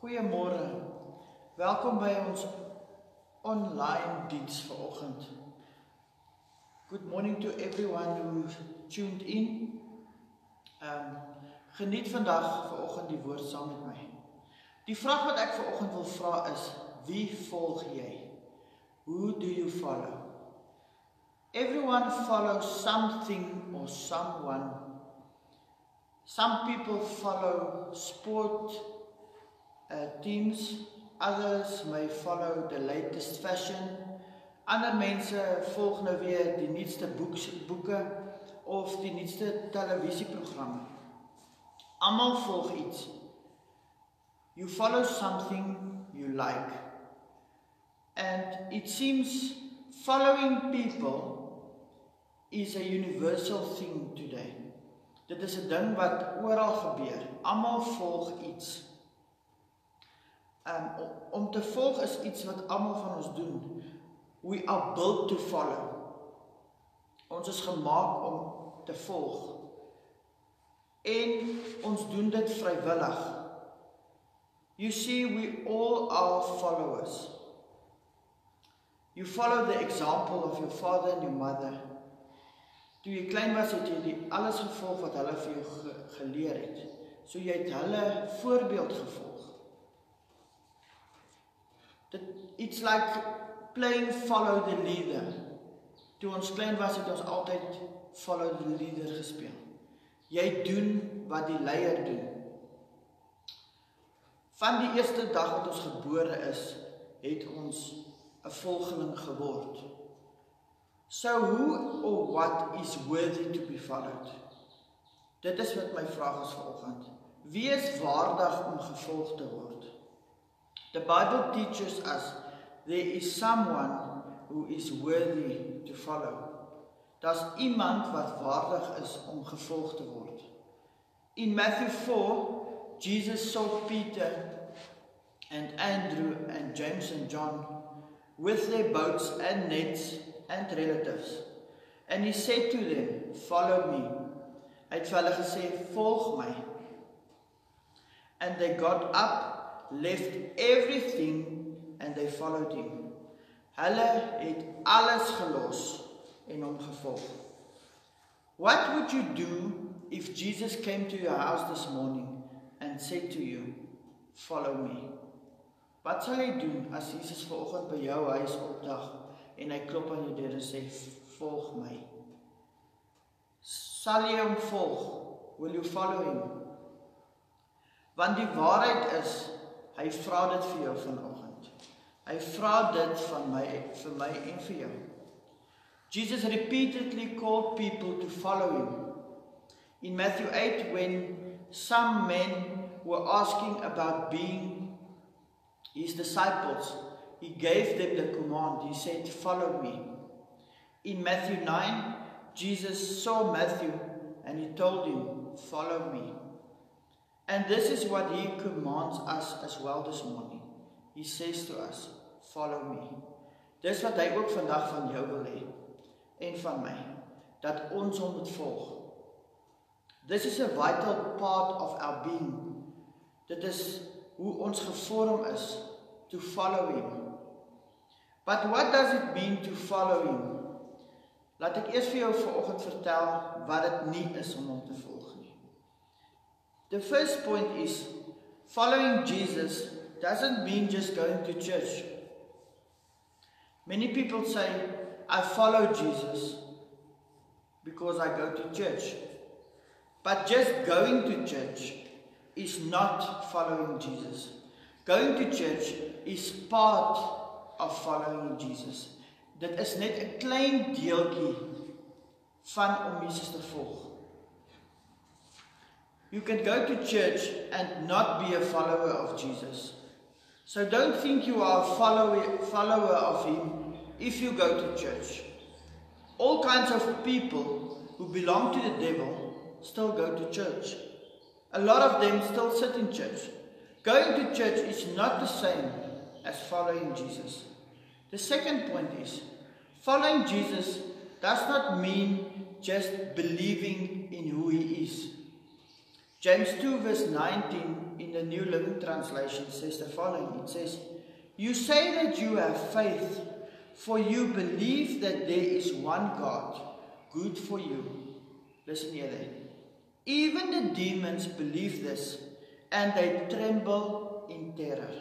Goeiemôre. Welkom by ons online diens vanoggend. Good morning to everyone who tuned in. Um geniet vandag vanoggend die woord saam met my. Die vraag wat ek vanoggend wil vra is: Wie volg jy? Who do you follow? Everyone follows something or someone. Some people follow sport uh, teams, others may follow the latest fashion. Ander mense volg nou weer die nuutste boeke boeke of die nuutste televisieprogramme. Almal volg iets. You follow something you like. And it seems following people is a universal thing today. Dit is 'n ding wat oral gebeur. Almal volg iets. Um om te volg is iets wat almal van ons doen. We are built to follow. Ons is gemaak om te volg. En ons doen dit vrywillig. You see we all are followers. You follow the example of your father and your mother. Toe jy klein was, het jy die alles gevolg wat hulle vir jou ge geleer het. So jy het hulle voorbeeld gevolg. Dit it's like playing follow the leader. Toe ons klein was het ons altyd follow the leader gespeel. Jy doen wat die leier doen. Van die eerste dag wat ons gebore is, het ons 'n volgeling geword. So who or what is worthy to be followed? Dit is wat my vraag is vanoggend. Wie is waardig om gevolg te word? The Bible teaches us there is someone who is worthy to follow. Daar's iemand wat waardig is om gevolg te word. In Matthew 4, Jesus saw Peter and Andrew and James and John with their boats and nets and relatives. And he said to them, "Follow me." Hy het vir hulle gesê, "Volg my." And they got up left everything and they followed him. Hulle het alles gelos en hom gevolg. What would you do if Jesus came to your house this morning and said to you, "Follow me"? Wat sal jy doen as Jesus vanoggend by jou huis opdag en hy klop aan jou deur en sê, "Volg my"? Sal jy hom volg? Will you follow him? Want die waarheid is Hy vra dit vir jou vanoggend. Hy vra dit van my vir my en vir jou. Jesus repeatedly called people to follow him. In Matthew 8 when some men were asking about being his disciples, he gave them the command. He said, "Follow me." In Matthew 9, Jesus saw Matthew and he told him, "Follow me." And this is what he commands us as well this morning. He says to us, "Follow me." Dis wat hy ook vandag van jou wil hê en van my, dat ons hom moet volg. This is a vital part of our being. Dit is hoe ons gevorm is to follow him. But what does it mean to follow him? Laat ek eers vir jou vanoggend vertel wat dit nie is om hom te volg. The first point is following Jesus doesn't mean just going to church. Many people say, I follow Jesus because I go to church. But just going to church is not following Jesus. Going to church is part of following Jesus. Dit is net 'n klein deeltjie van om Jesus te volg. You can go to church and not be a follower of Jesus. So don't think you are a follower, follower of him if you go to church. All kinds of people who belong to the devil still go to church. A lot of them still sit in church. Going to church is not the same as following Jesus. The second point is following Jesus does not mean just believing in who he is. James 2 verse 19 in the New Living Translation says the following. It says, You say that you have faith, for you believe that there is one God, good for you. Listen here then. Even the demons believe this, and they tremble in terror.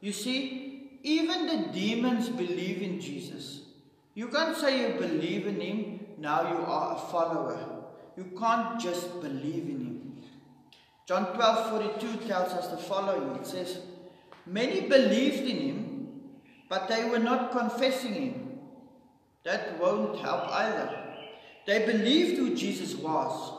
You see, even the demons believe in Jesus. You can't say you believe in him, now you are a follower. You can't just believe in him. John 12:42 tells us the following. It says, "Many believed in him, but they were not confessing him." That won't help either. They believed who Jesus was,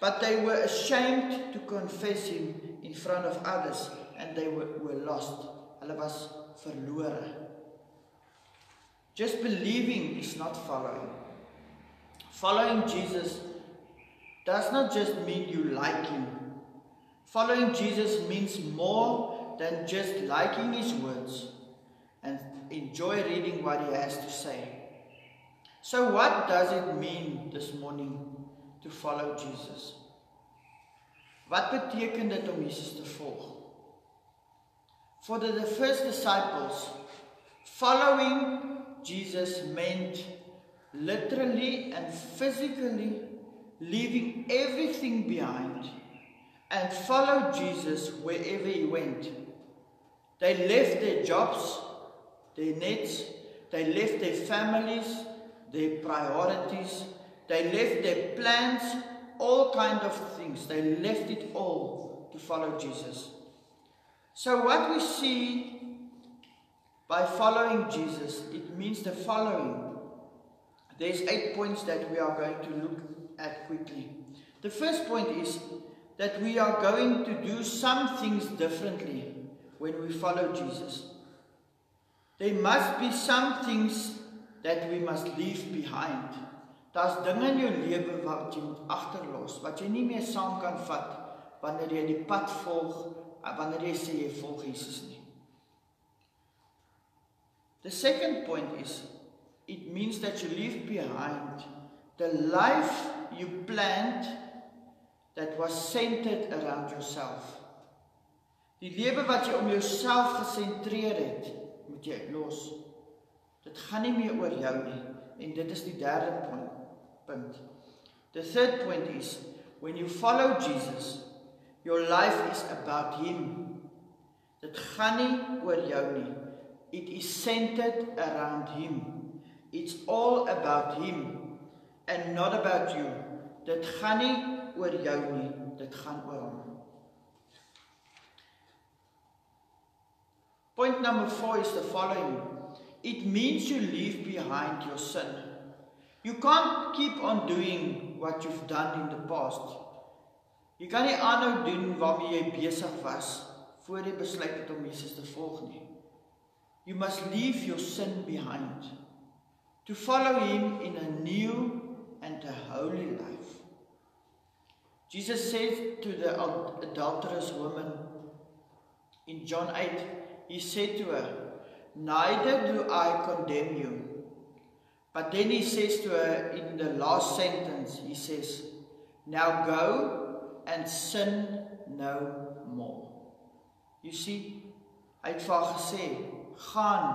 but they were ashamed to confess him in front of others and they were, were lost. Hulle was verlore. Just believing is not following. Following Jesus does not just mean you like him Following Jesus means more than just liking his words and enjoy reading what he has to say. So, what does it mean this morning to follow Jesus? Wat beteken dit om Jesus te volg? For the, first disciples, following Jesus meant literally and physically leaving everything behind and followed Jesus wherever he went. They left their jobs, their nets, they left their families, their priorities, they left their plans, all kind of things. They left it all to follow Jesus. So what we see by following Jesus, it means the following. There's eight points that we are going to look at quickly. The first point is that we are going to do some things differently when we follow Jesus. There must be some things that we must leave behind. Daar's dinge in jou lewe wat jy moet agterlos, wat jy nie meer saam kan vat wanneer jy die pad volg, wanneer jy sê jy volg Jesus nie. The second point is it means that you leave behind the life you planned that was centered around yourself. Die lewe wat jy om jouself gesentreer het, moet jy los. Dit gaan nie meer oor jou nie en dit is die derde punt. The third point is when you follow Jesus, your life is about him. Dit gaan nie oor jou nie. It is centered around him. It's all about him and not about you. Dit gaan nie oor jou nie, dit gaan oor hom. Point number 4 is the following. It means you leave behind your sin. You can't keep on doing what you've done in the past. Jy kan nie aanhou doen waarmee jy besig was voor jy besluit het om Jesus te volg nie. You must leave your sin behind to follow him in a new and a holy life. Jesus said to the adulterous woman in John 8, He said to her, Neither do I condemn you. But then He says to her in the last sentence, He says, Now go and sin no more. You see, hy het vir haar gesê, gaan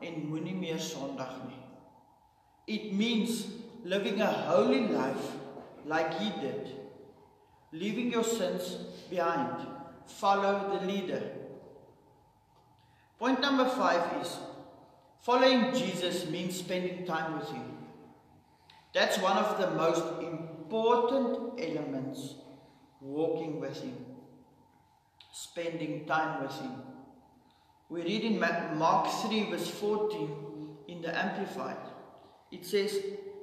en moenie meer sondig nie. It means living a holy life like he did leaving your sins behind. Follow the leader. Point number five is following Jesus means spending time with Him. That's one of the most important elements walking with Him, spending time with Him. We read in Mark 3, verse 14 in the Amplified. It says,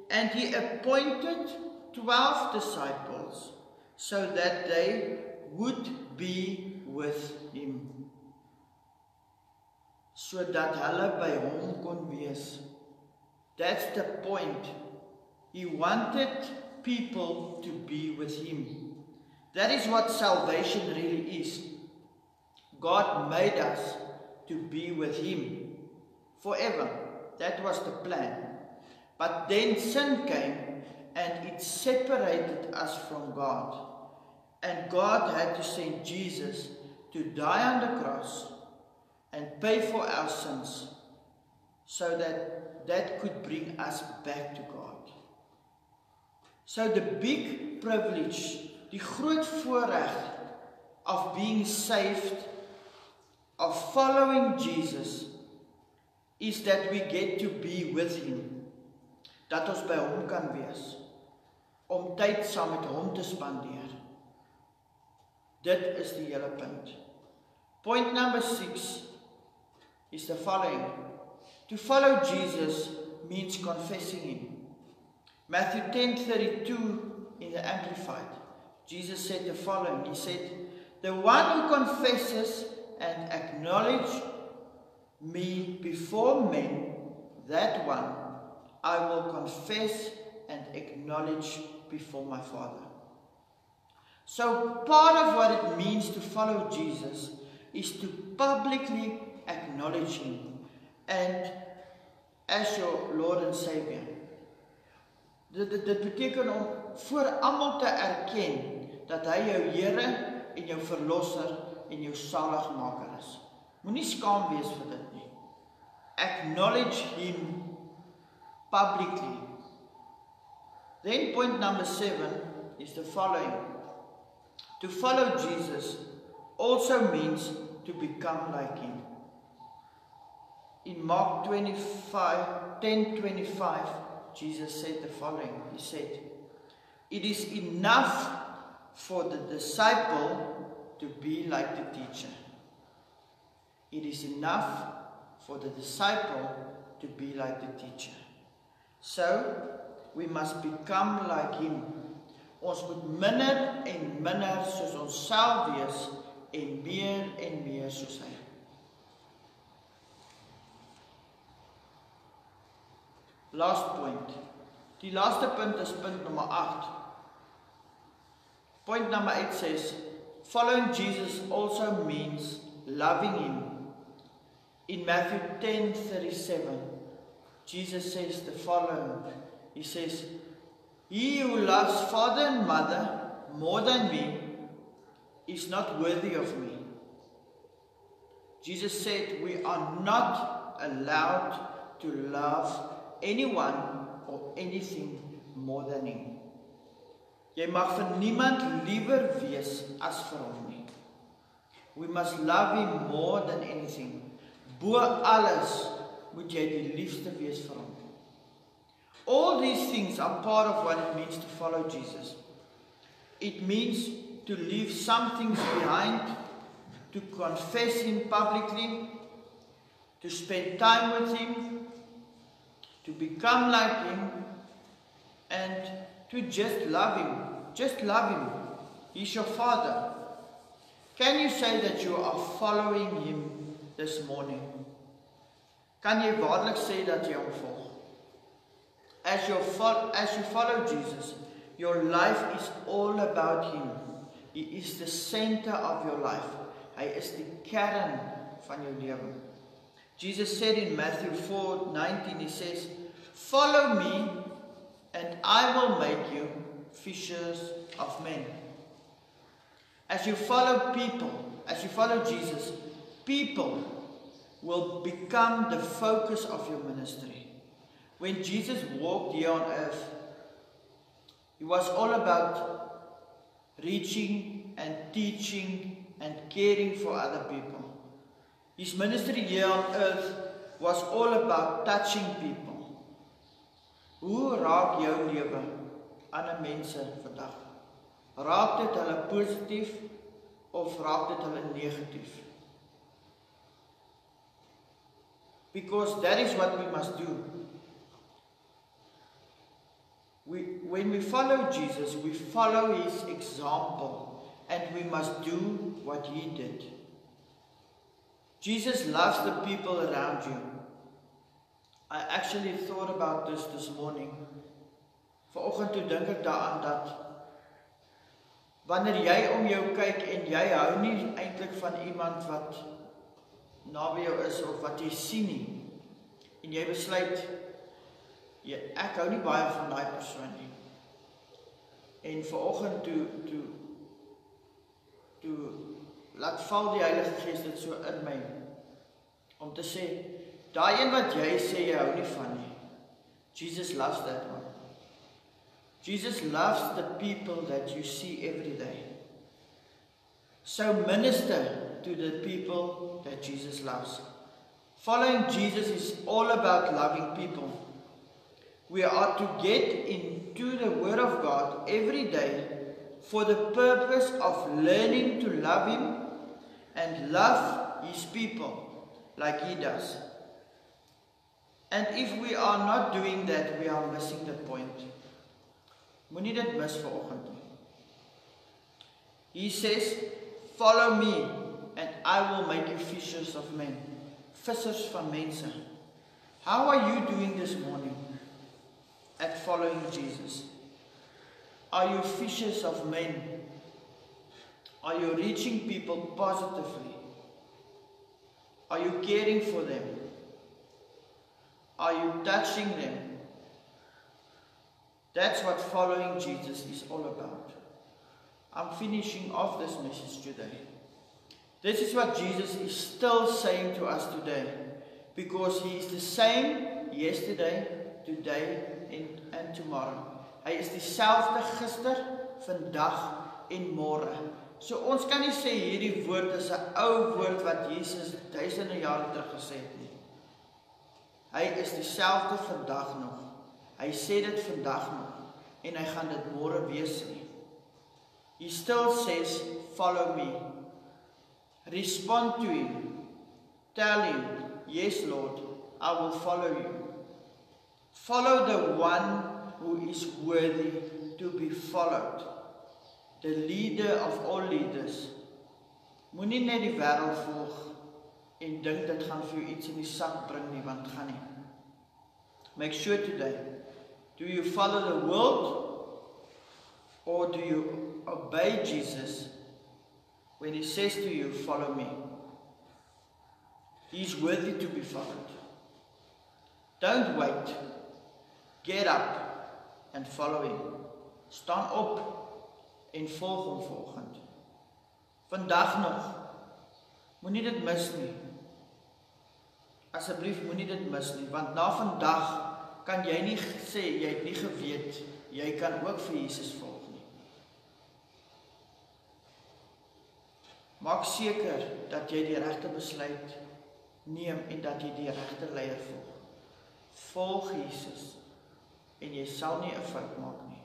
And He appointed 12 disciples so that they would be with him sodat hulle by hom kon wees. That's the point. He wanted people to be with him. That is what salvation really is. God made us to be with him forever. That was the plan. But then sin came and it separated us from god And God had to send Jesus to die on the cross and pay for our sins so that that could bring us back to God. So the big privilege, die groot voorreg of being saved, of following Jesus is that we get to be with him. Dat ons by hom kan wees om tyd saam met hom te spandeer. Dit is die hele punt. Point number 6 is the following. To follow Jesus means confessing him. Matthew 10:32 in the amplified. Jesus said the following. He said, "The one who confesses and acknowledge me before men, that one I will confess and acknowledge before my Father. So, part of what it means to follow Jesus is to publicly acknowledge Him and as your Lord and Savior. Dit dit dit beteken om voor almal te erken dat hy jou Here en jou verlosser en jou saligmaker is. Moenie skaam wees vir dit nie. Acknowledge him publicly. Then point number 7 is the following. To follow Jesus also means to become like him. In Mark 25 10:25 Jesus said the following. He said, "It is enough for the disciple to be like the teacher. It is enough for the disciple to be like the teacher. So, we must become like him. Ons moet minder en minder soos ons self wees en meer en meer soos hy. Last point. Die laaste punt is punt nommer 8. Point number 8 says following Jesus also means loving him. In Matthew 10:37, Jesus says the following. He says, "He who loves father and mother more than me is not worthy of me." Jesus said we are not allowed to love anyone or anything more than him. Jy mag vir niemand liewer wees as vir hom nie. We must love him more than anything. Bo alles moet jy die liefste wees vir hom. All these things are part of what it means to follow Jesus. It means to leave some things behind, to confess him publicly, to spend time with him, to become like him, and to just love him. Just love him. He's your father. Can you say that you are following him this morning? Kan jy waarlik sê dat jy hom volg? As you as you follow Jesus, your life is all about him. He is the center of your life. Hy is die kern van jou lewe. Jesus said in Matthew 4:19 he says, "Follow me and I will make you fishers of men. As you follow people, as you follow Jesus, people will become the focus of your ministry. When Jesus walked here on earth, he was all about reaching and teaching and caring for other people. His ministry here on earth was all about touching people. Hoe raak jou lewe ander mense vandag? Raak dit hulle positief of raak dit hulle negatief? Because that is what we must do. We, when we follow Jesus, we follow his example and we must do what he did. Jesus loves the people around you. I actually thought about this this morning. Vanoggend toe dink ek daaraan dat wanneer jy om jou kyk en jy hou nie eintlik van iemand wat naby jou is of wat jy sien nie en jy besluit jy ek hou nie baie van daai persoon nie. En vanoggend toe toe toe laat val die Heilige Gees dit so in my om te sê daai een wat jy sê jy hou nie van nie. Jesus loves that one. Jesus loves the people that you see every day. So minister to the people that Jesus loves. Following Jesus is all about loving people. We are to get into the Word of God every day for the purpose of learning to love Him and love His people like He does. And if we are not doing that, we are missing the point. Moenie dit mis vanoggend nie. He says, "Follow me and I will make you fishers of men." Vissers van mense. How are you doing this morning at following Jesus? Are you fishers of men? Are you reaching people positively? Are you caring for them? Are you touching them? That's what following Jesus is all about. I'm finishing off this message today. This is what Jesus is still saying to us today because he is the same yesterday, today and, and tomorrow. Hy is dieselfde gister, vandag en môre. So ons kan nie sê hierdie woord is 'n ou woord wat Jesus duisende jare terug gesê het nie. Hy is dieselfde vandag nog. Hy sê dit vandag nog en hy gaan dit môre weer sê. He still says follow me. Respond to him. Tell him, yes Lord, I will follow you. Follow the one who is worthy to be followed. The leader of all leaders. Moenie net die wêreld volg en dink dit gaan vir jou iets in die sak bring nie, want gaan nie. Make sure today, do you follow the world or do you obey Jesus when he says to you, follow me? He is worthy to be followed. Don't wait. Get up and follow him. Staan op en volg hom volgend. Vandag nog. Moenie dit mis nie. Asseblief moenie dit mis nie, want na vandag kan jy nie sê jy het nie geweet jy kan ook vir Jesus volg nie. Maak seker dat jy die regte besluit neem en dat jy die regte leier volg. Volg Jesus en jy sal nie 'n fout maak nie.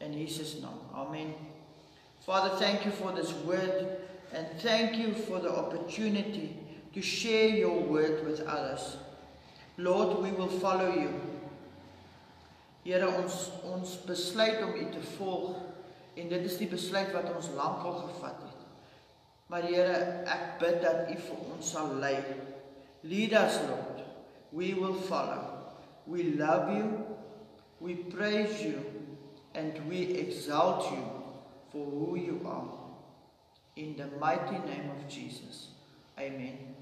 In Jesus naam. Amen. Father, thank you for this word and thank you for the opportunity to share your word with others. Lord, we will follow you. Here ons ons besluit om U te volg en dit is die besluit wat ons lankal gevat het. Maar Here, ek bid dat U vir ons sal lei. Lead us, Lord. We will follow. We love you We praise you and we exalt you for who you are. In the mighty name of Jesus. Amen.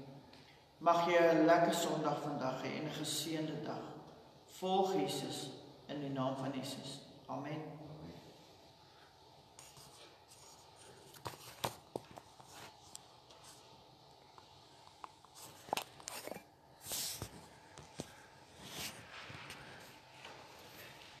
Mag jy 'n lekker Sondag vandag hê en 'n geseënde dag. Volg Jesus in die naam van Jesus. Amen.